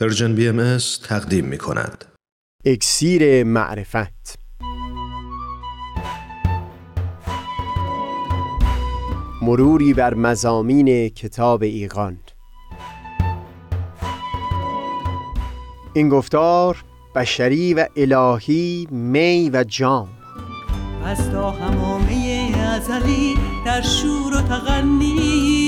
پرژن بی ام تقدیم می کند. اکسیر معرفت. مروری بر مزامین کتاب ایقان این گفتار بشری و الهی می و جام از تا همامه ازلی در شور و تغنیست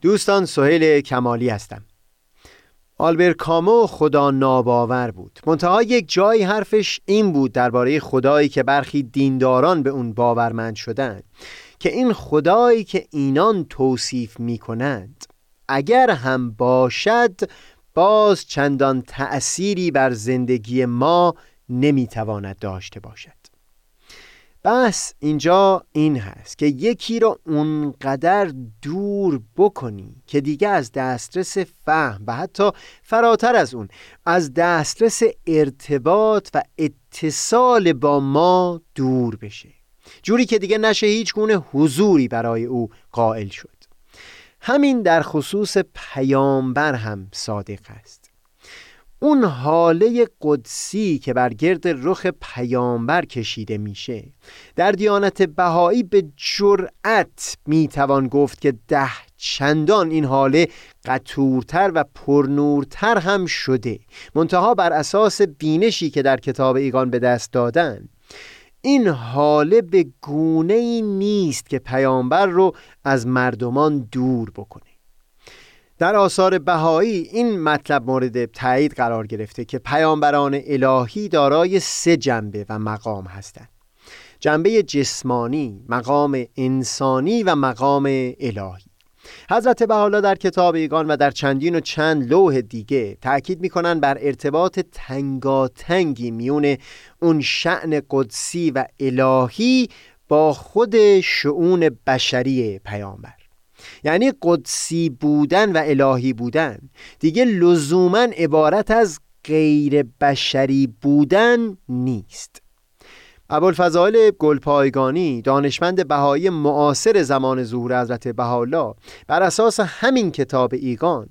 دوستان سهیل کمالی هستم. آلبر کامو خدا ناباور بود. منتها یک جایی حرفش این بود درباره خدایی که برخی دینداران به اون باورمند شدند که این خدایی که اینان توصیف می کنند اگر هم باشد باز چندان تأثیری بر زندگی ما نمی‌تواند داشته باشد. بس اینجا این هست که یکی را اونقدر دور بکنی که دیگه از دسترس فهم و حتی فراتر از اون از دسترس ارتباط و اتصال با ما دور بشه. جوری که دیگه نشه هیچ گونه حضوری برای او قائل شد. همین در خصوص پیامبر هم صادق است. اون حاله قدسی که بر گرد رخ پیامبر کشیده میشه. در دیانت بهایی به جرأت می‌توان گفت که ده چندان این حاله قطورتر و پرنورتر هم شده. منتها بر اساس بینشی که در کتاب ایگان به دست دادن. این حاله به گونه ای نیست که پیامبر رو از مردمان دور بکنه. در آثار بهایی این مطلب مورد تایید قرار گرفته که پیامبران الهی دارای سه جنبه و مقام هستند. جنبه جسمانی، مقام انسانی و مقام الهی. حضرت بحالا در کتاب ایگان و در چندین و چند لوح دیگه تأکید می‌کنن بر ارتباط تنگاتنگی میون اون شعن قدسی و الهی با خود شعون بشری پیامبر. یعنی قدسی بودن و الهی بودن. دیگه لزوما عبارت از غیر بشری بودن نیست. ابوالفضائل گلپایگانی دانشمند بهایی معاصر زمان ظهور حضرت بهاءالله بر اساس همین کتاب ایگان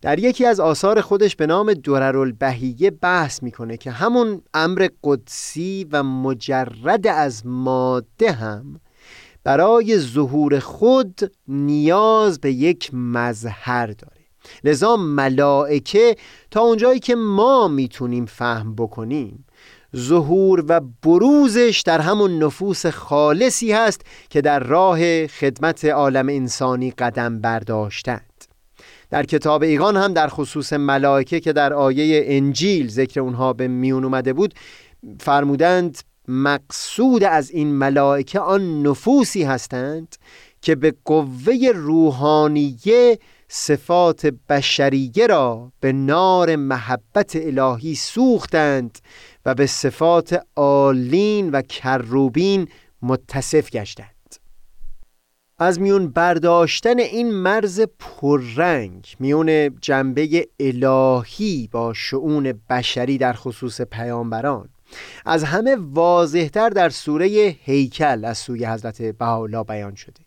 در یکی از آثار خودش به نام دررالبهیه بحث می‌کنه که همون امر قدسی و مجرد از ماده هم برای ظهور خود نیاز به یک مظهر داره. لذا ملائکه تا اونجایی که ما می‌تونیم فهم بکنیم ظهور و بروزش در همون نفوس خالصی هست که در راه خدمت عالم انسانی قدم برداشتند. در کتاب ایقان هم در خصوص ملائکه که در آیه انجیل ذکر اونها به میون اومده بود فرمودند مقصود از این ملائکه آن نفوسی هستند که به قوه روحانیه صفات بشریه را به نار محبت الهی سوختند و به صفات آلین و کروبین متصف گشتند. از میون برداشتن این مرز پررنگ میون جنبه الهی با شعون بشری در خصوص پیامبران از همه واضحتر در سوره هیکل از سوی حضرت بهاءالله بیان شده.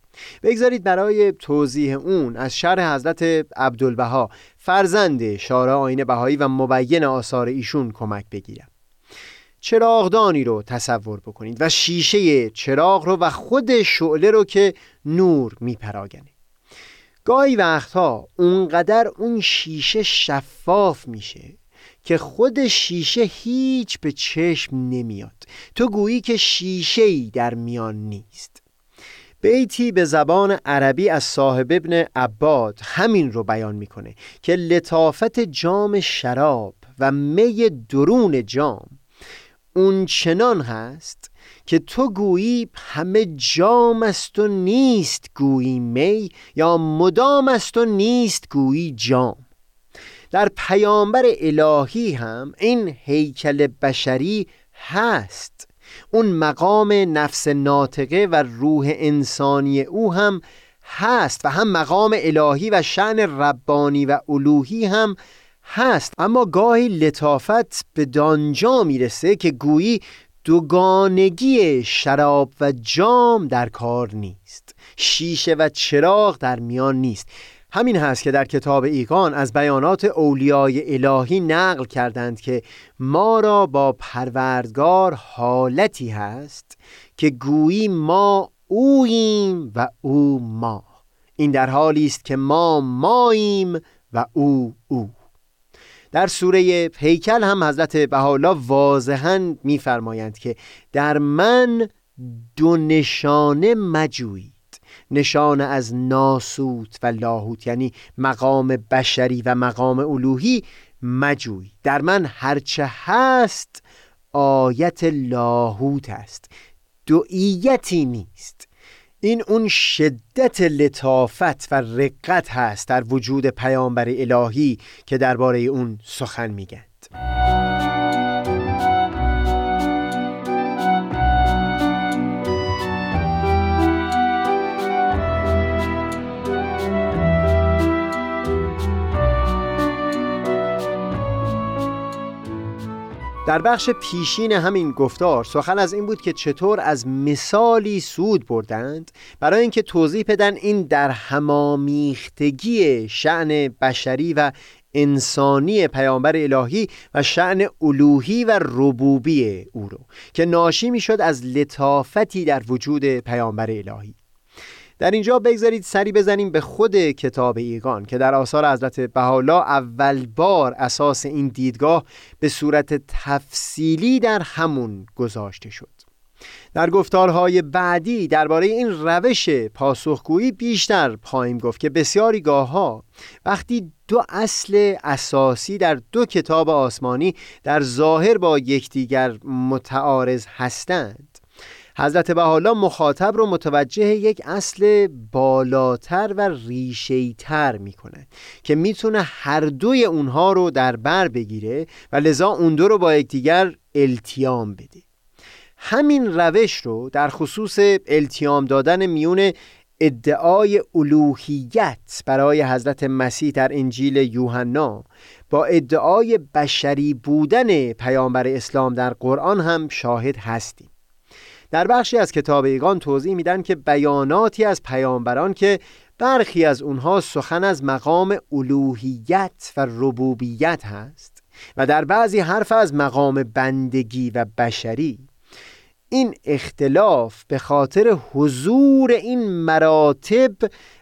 بگذارید برای توضیح اون از شرح حضرت عبدالبها فرزند شارع آین بهایی و مبین آثار ایشون کمک بگیرم. چراغدانی رو تصور بکنید و شیشه چراغ رو و خود شعله رو که نور میپراگنه. گاهی وقتها اونقدر اون شیشه شفاف میشه که خود شیشه هیچ به چشم نمیاد. تو گویی که شیشه ای در میان نیست. بیتی به زبان عربی از صاحب ابن عباد همین رو بیان می‌کنه که لطافت جام شراب و می درون جام اون چنان هست که تو گویی همه جام است و نیست گویی می یا مدام است و نیست گویی جام. در پیامبر الهی هم این هیکل بشری هست. اون مقام نفس ناطقه و روح انسانی او هم هست و هم مقام الهی و شعن ربانی و الوهی هم هست. اما گاهی لطافت به دانجا می‌رسه که گویی دوگانگی شراب و جام در کار نیست. شیشه و چراغ در میان نیست. همین هست که در کتاب ایقان از بیانات اولیای الهی نقل کردند که ما را با پروردگار حالتی هست که گویی ما اوییم و او ما. این در حالی است که ما ماییم و او او. در سوره هیکل هم حضرت بهاءالله واضحا میفرمایند که در من دو نشانه مجویید نشانه از ناسوت و لاهوت یعنی مقام بشری و مقام الوهی مجوی. در من هرچه هست آیت لاهوت است. دوئیتی نیست. این اون شدت لطافت و رقت هست در وجود پیامبر الهی که درباره اون سخن میگند. در بخش پیشین همین گفتار سخن از این بود که چطور از مثالی سود بردند برای اینکه توضیح بدن این در همامیختگی شعن بشری و انسانی پیامبر الهی و شعن الوهی و ربوبی او رو که ناشی می‌شد از لطافتی در وجود پیامبر الهی. در اینجا بگذارید سری بزنیم به خود کتاب ایگان که در آثار حضرت بهاءالله اول بار اساس این دیدگاه به صورت تفصیلی در همون گذاشته شد. در گفتارهای بعدی درباره این روش پاسخگویی بیشتر پاییم گفت که بسیاری گاه ها وقتی دو اصل اساسی در دو کتاب آسمانی در ظاهر با یکدیگر متعارض هستند حضرت بحالا مخاطب رو متوجه یک اصل بالاتر و ریشهیتر می‌کنه که می‌تونه هر دوی اونها رو در بر بگیره و لذا اون دو رو با یکدیگر التیام بده. همین روش رو در خصوص التیام دادن میون ادعای الوهیت برای حضرت مسیح در انجیل یوحنا با ادعای بشری بودن پیامبر اسلام در قرآن هم شاهد هستیم. در بخشی از کتاب ایگان توضیح میدن که بیاناتی از پیامبران که برخی از اونها سخن از مقام الوهیت و ربوبیت هست و در بعضی حرف از مقام بندگی و بشری این اختلاف به خاطر حضور این مراتب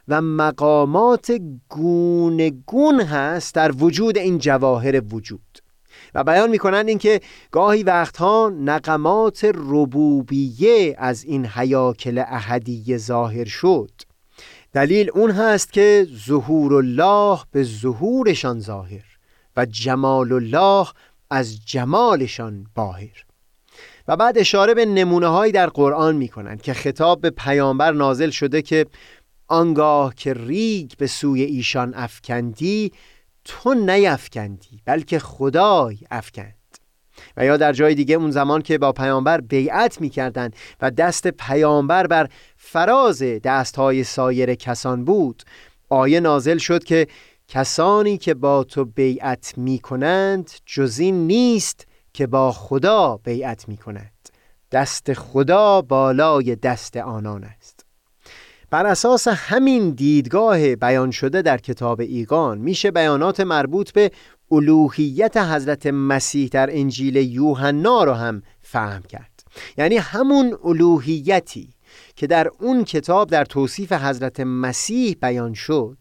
و مقامات گونگون هست در وجود این جواهر وجود. و بیان می‌کنند اینکه گاهی وقتها نقمات ربوبیه از این حیاکل احدیه ظاهر شد. دلیل اون هست که ظهور الله به ظهورشان ظاهر و جمال الله از جمالشان باهر. و بعد اشاره به نمونه هایی در قرآن می کنند که خطاب به پیامبر نازل شده که آنگاه که ریگ به سوی ایشان افکندی تو نیفکندی بلکه خدای افکند. و یا در جای دیگه اون زمان که با پیامبر بیعت می‌کردند و دست پیامبر بر فراز دستهای سایر کسان بود آیه نازل شد که کسانی که با تو بیعت می‌کنند جزی نیست که با خدا بیعت می‌کنند. دست خدا بالای دست آنان است. بر اساس همین دیدگاه بیان شده در کتاب ایگان میشه بیانات مربوط به الوهیت حضرت مسیح در انجیل یوحنا رو هم فهم کرد. یعنی همون الوهیتی که در اون کتاب در توصیف حضرت مسیح بیان شد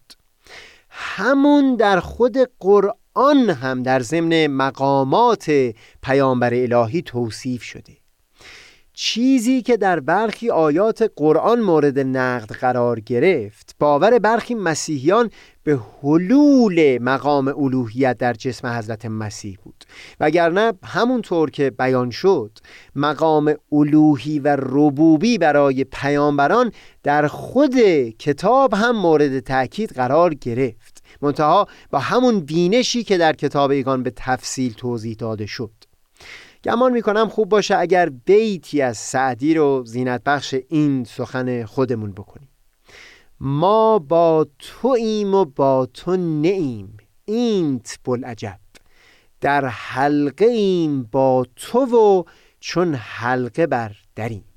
همون در خود قرآن هم در ضمن مقامات پیامبر الهی توصیف شده. چیزی که در برخی آیات قرآن مورد نقد قرار گرفت. باور برخی مسیحیان به حلول مقام الوهیت در جسم حضرت مسیح بود. وگرنه همونطور که بیان شد مقام الوهی و ربوبی برای پیامبران در خود کتاب هم مورد تاکید قرار گرفت. منتها با همون بینشی که در کتاب ایگان به تفصیل توضیح داده شد. گمان می‌کنم خوب باشه اگر بیتی از سعدی رو زینت بخش این سخن خودمون بکنیم. ما با تو ایم و با تو نیم اینت بلعجب در حلقه ایم با تو و چون حلقه بر دریم.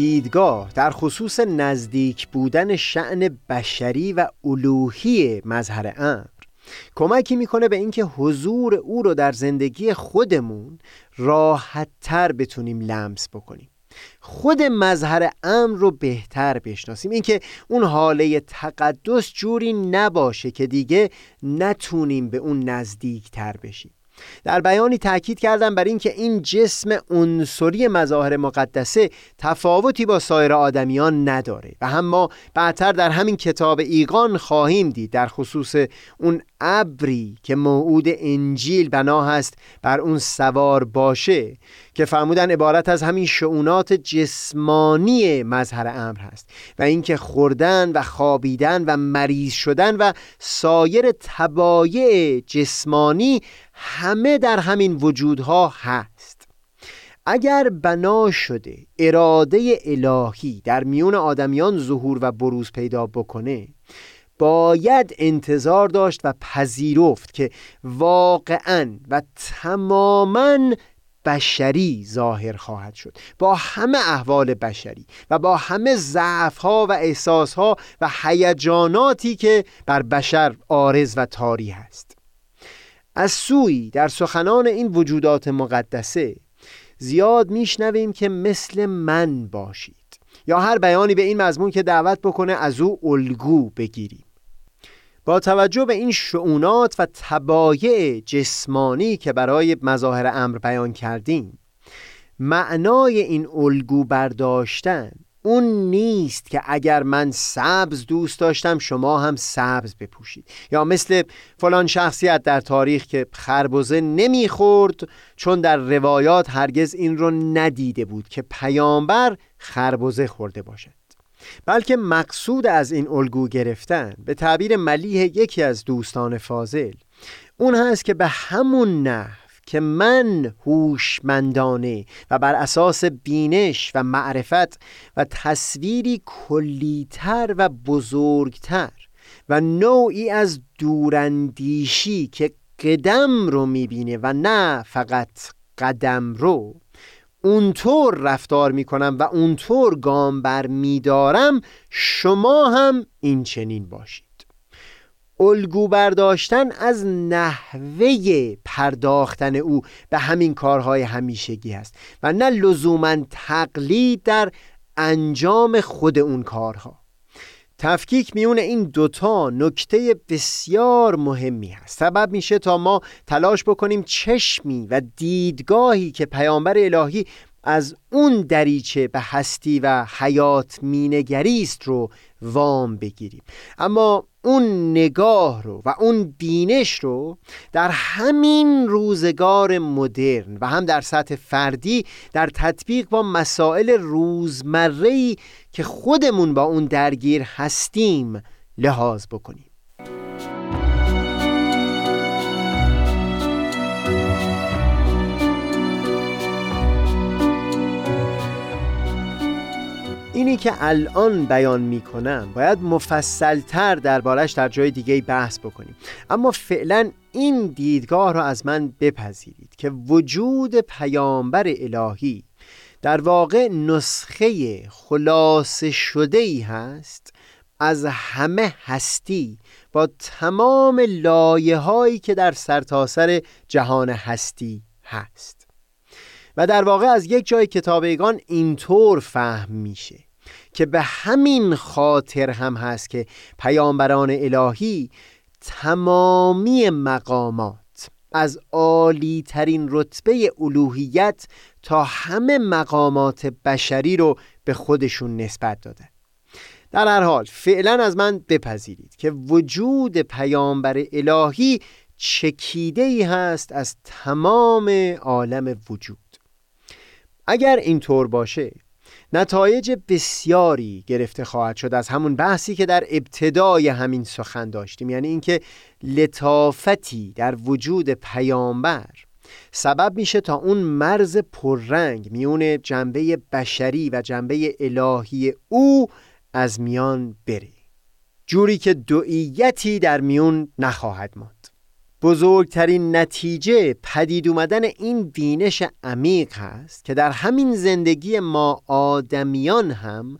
دیدگاه در خصوص نزدیک بودن شعن بشری و الوهی مظهر امر. کمکی می‌کنه به اینکه حضور او رو در زندگی خودمون راحت تر بتونیم لمس بکنیم. خود مظهر امر رو بهتر بشناسیم. اینکه اون حاله تقدس جوری نباشه که دیگه نتونیم به اون نزدیک تر بشیم. در بیانی تاکید کردم بر اینکه این جسم عنصری مظاهر مقدسه تفاوتی با سایر آدمیان نداره و هم ما بعدتر در همین کتاب ایقان خواهیم دید در خصوص اون ابری که موعود انجیل بنا هست بر اون سوار باشه. که فرمودن عبارت از همین شعونات جسمانی مظهر امر هست و اینکه خوردن و خوابیدن و مریض شدن و سایر تبایع جسمانی همه در همین وجودها هست. اگر بنا شده اراده الهی در میون آدمیان ظهور و بروز پیدا بکنه باید انتظار داشت و پذیرفت که واقعا و تماما بشری ظاهر خواهد شد. با همه احوال بشری و با همه ضعفها و احساسها و هیجاناتی که بر بشر آرز و تاری هست. از سوی در سخنان این وجودات مقدسه زیاد میشنویم که مثل من باشید یا هر بیانی به این مضمون که دعوت بکنه از او الگو بگیریم. با توجه به این شعونات و تبایع جسمانی که برای مظاهر امر بیان کردیم معنای این الگو برداشتن اون نیست که اگر من سبز دوست داشتم شما هم سبز بپوشید. یا مثل فلان شخصیت در تاریخ که خربزه نمی‌خورد چون در روایات هرگز این رو ندیده بود که پیامبر خربزه خورده باشد بلکه مقصود از این الگو گرفتن به تعبیر ملیح یکی از دوستان فاضل اون هست که به همون نه که من هوشمندانه و بر اساس بینش و معرفت و تصویری کلیتر و بزرگتر و نوعی از دوراندیشی که قدم رو می‌بینه و نه فقط قدم رو اونطور رفتار می‌کنم و اونطور گام بر میدارم شما هم این چنین باشید. الگو برداشتن از نحوه پرداختن او به همین کارهای همیشگی است و نه لزوما تقلید در انجام خود اون کارها. تفکیک میون این دوتا نکته بسیار مهمی هست. سبب میشه تا ما تلاش بکنیم چشمی و دیدگاهی که پیامبر الهی از اون دریچه به هستی و حیات مینگریست رو وام بگیریم. اما اون نگاه رو و اون بینش رو در همین روزگار مدرن و هم در سطح فردی در تطبیق با مسائل روزمره‌ای که خودمون با اون درگیر هستیم لحاظ بکنیم. اینی که الان بیان می کنم باید مفصلتر دربارش در جای دیگه بحث بکنیم. اما فعلا این دیدگاه را از من بپذیرید که وجود پیامبر الهی در واقع نسخه خلاصه شده ای هست از همه هستی با تمام لایه هایی که در سرتاسر سر جهان هستی هست. و در واقع از یک جای کتابیگان اینطور فهم میشه. که به همین خاطر هم هست که پیامبران الهی تمامی مقامات از عالی ترین رتبه الوهیت تا همه مقامات بشری رو به خودشون نسبت داده. در هر حال فعلا از من بپذیرید که وجود پیامبر الهی چکیده ای هست از تمام عالم وجود. اگر اینطور باشه نتایج بسیاری گرفته خواهد شد از همون بحثی که در ابتدای همین سخن داشتیم یعنی اینکه لطافتی در وجود پیامبر سبب میشه تا اون مرز پررنگ میون جنبه بشری و جنبه الهی او از میان بره. جوری که دوئیتی در میون نخواهد ماند. بزرگترین نتیجه پدید اومدن این بینش عمیق هست که در همین زندگی ما آدمیان هم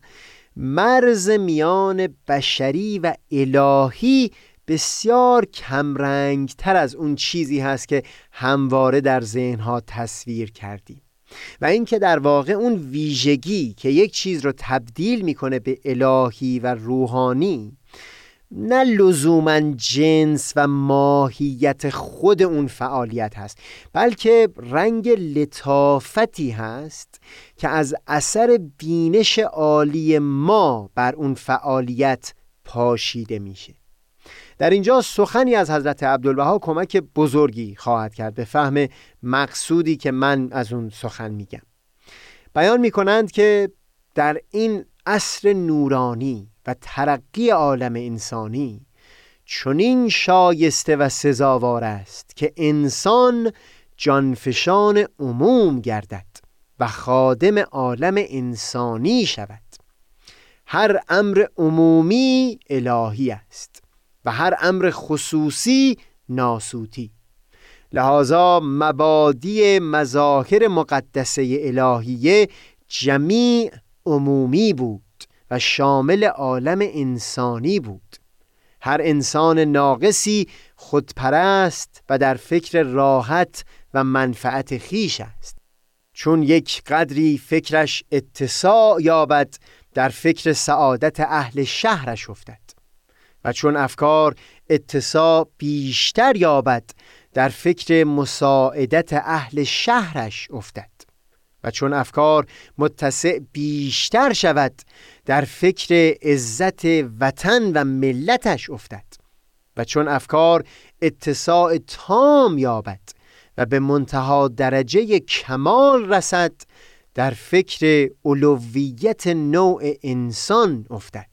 مرز میان بشری و الهی بسیار کمرنگ تر از اون چیزی هست که همواره در ذهنها تصویر کردیم. و اینکه در واقع اون ویژگی که یک چیز رو تبدیل می‌کنه به الهی و روحانی نه لزوما جنس و ماهیت خود اون فعالیت هست بلکه رنگ لطافتی هست که از اثر بینش عالی ما بر اون فعالیت پاشیده میشه. در اینجا سخنی از حضرت عبدالبها کمک بزرگی خواهد کرد به فهم مقصودی که من از اون سخن میگم. بیان می‌کنند که در این عصر نورانی و ترقی عالم انسانی. چنین شایسته و سزاوار است که انسان جانفشان عموم گردد و خادم عالم انسانی شود. هر امر عمومی الهی است و هر امر خصوصی ناسوتی. لحاظا مبادی مظاهر مقدسه الهیه جمیع عمومی بود. و شامل عالم انسانی بود. هر انسان ناقصی خودپرست و در فکر راحت و منفعت خیش است. چون یک قدری فکرش اتساع یابد در فکر سعادت اهل شهرش افتد. و چون افکار اتساع بیشتر یابد در فکر مساعدت اهل شهرش افتد. و چون افکار متسع بیشتر شود در فکر عزت وطن و ملتش افتد و چون افکار اتساع تام یابد و به منتها درجه کمال رسد در فکر علویت نوع انسان افتد.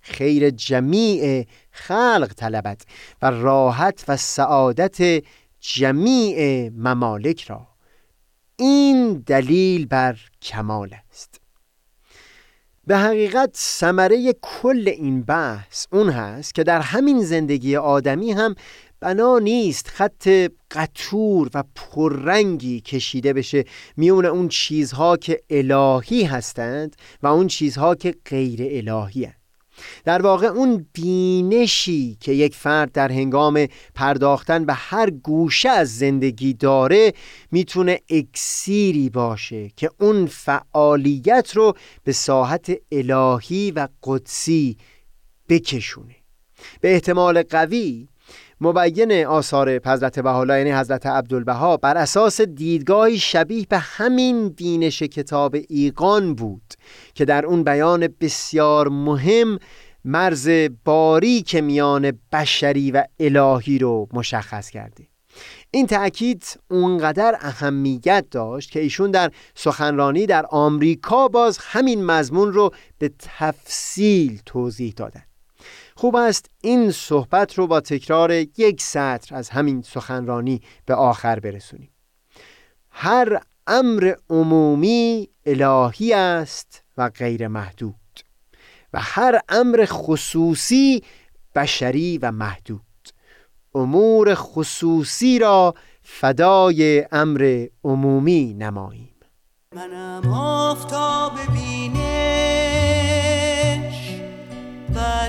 خیر جمیع خلق طلبد و راحت و سعادت جمیع ممالک را. این دلیل بر کمال است به حقیقت ثمره کل این بحث اون هست که در همین زندگی آدمی هم بنا نیست خط قطور و پررنگی کشیده بشه میون اون چیزها که الهی هستند و اون چیزها که غیر الهی هستند. در واقع اون بینشی که یک فرد در هنگام پرداختن به هر گوشه از زندگی داره می‌تونه اکسیری باشه که اون فعالیت رو به ساحت الهی و قدسی بکشونه. به احتمال قوی مبین آثار حضرت بحالا یعنی حضرت عبدالبها بر اساس دیدگاهی شبیه به همین بینش کتاب ایقان بود که در اون بیان بسیار مهم مرز باری که میان بشری و الهی رو مشخص کرده این تأکید اونقدر اهمیت داشت که ایشون در سخنرانی در آمریکا باز همین مضمون رو به تفصیل توضیح دادن خوب است این صحبت رو با تکرار یک سطر از همین سخنرانی به آخر برسونیم. هر امر عمومی الهی است و غیر محدود و هر امر خصوصی بشری و محدود. امور خصوصی را فدای امر عمومی نماییم. منم آفتاب بینش و